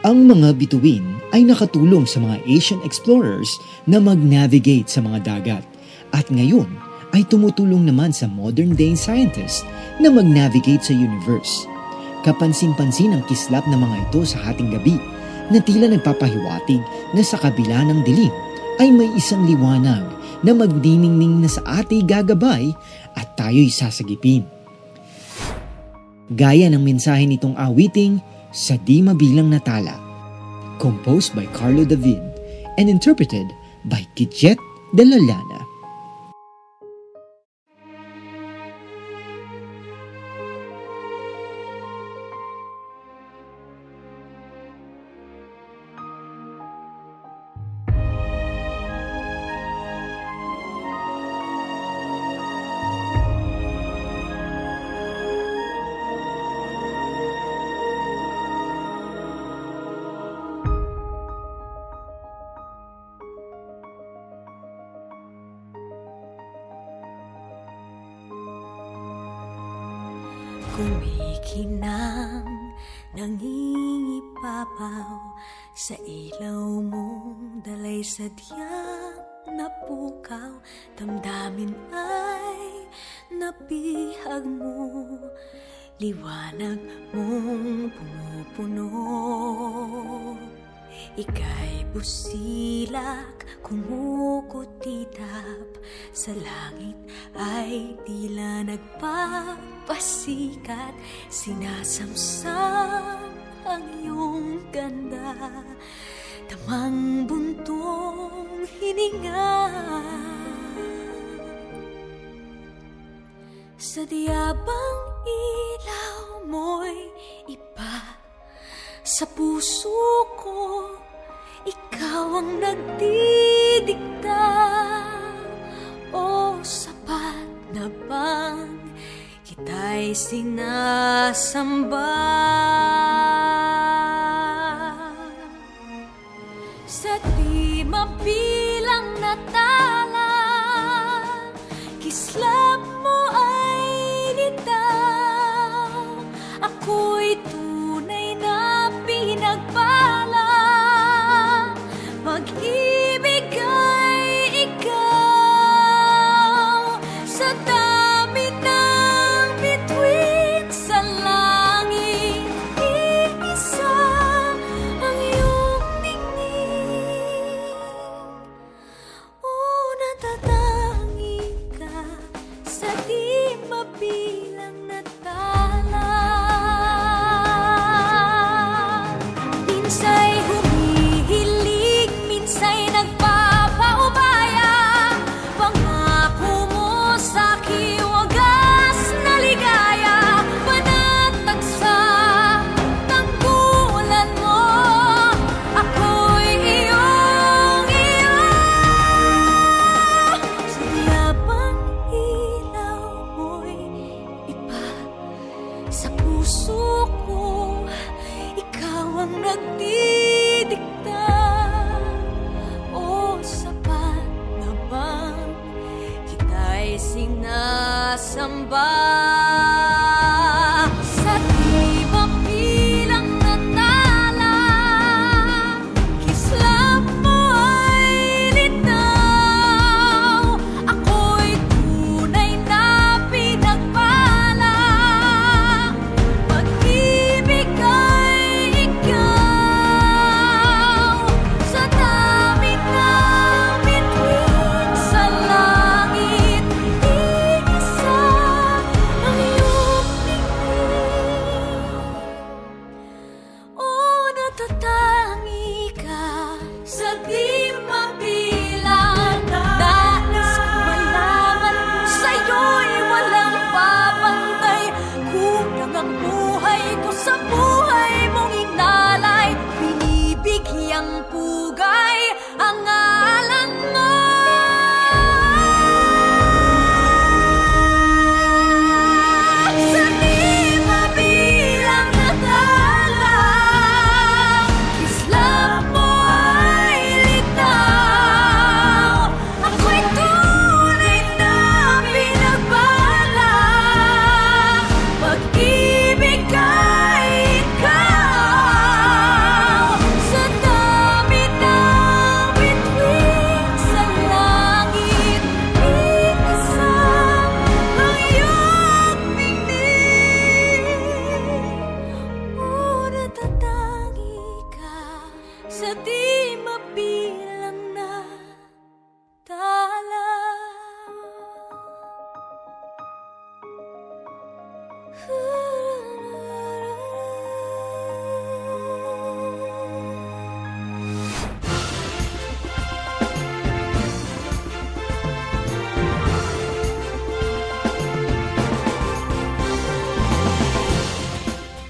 Ang mga bituin ay nakatulong sa mga Asian explorers na mag-navigate sa mga dagat at ngayon ay tumutulong naman sa modern day scientists na mag-navigate sa universe. Kapansin-pansin ang kislap ng mga ito sa hating gabi na tila nagpapahiwatig na sa kabila ng dilim ay may isang liwanag na magdiningning na sa ate gagabay at tayo'y sasagipin. Gaya ng mensahe nitong awiting sa di mabilang na tala. Composed by Carlo David and interpreted by Kijet de la Kumikinang nangingipapaw sa ilaw mong dalay sadyang napukaw Damdamin ay napihag mo Liwanag mong pumupuno Ika'y busilak, kumukutitap Sa langit ay tila nagpapasikat. Sinasamsam ang iyong ganda. Tamang buntong hininga. Sa diabang ilaw mo'y iba Sa puso ko, ikaw ang nagdidikta. O sapat na bang kita'y sinasamba. Sa di mabilang na tala Kislap ang nagdidikta O sapat na Kita'y sinasamba tutta 可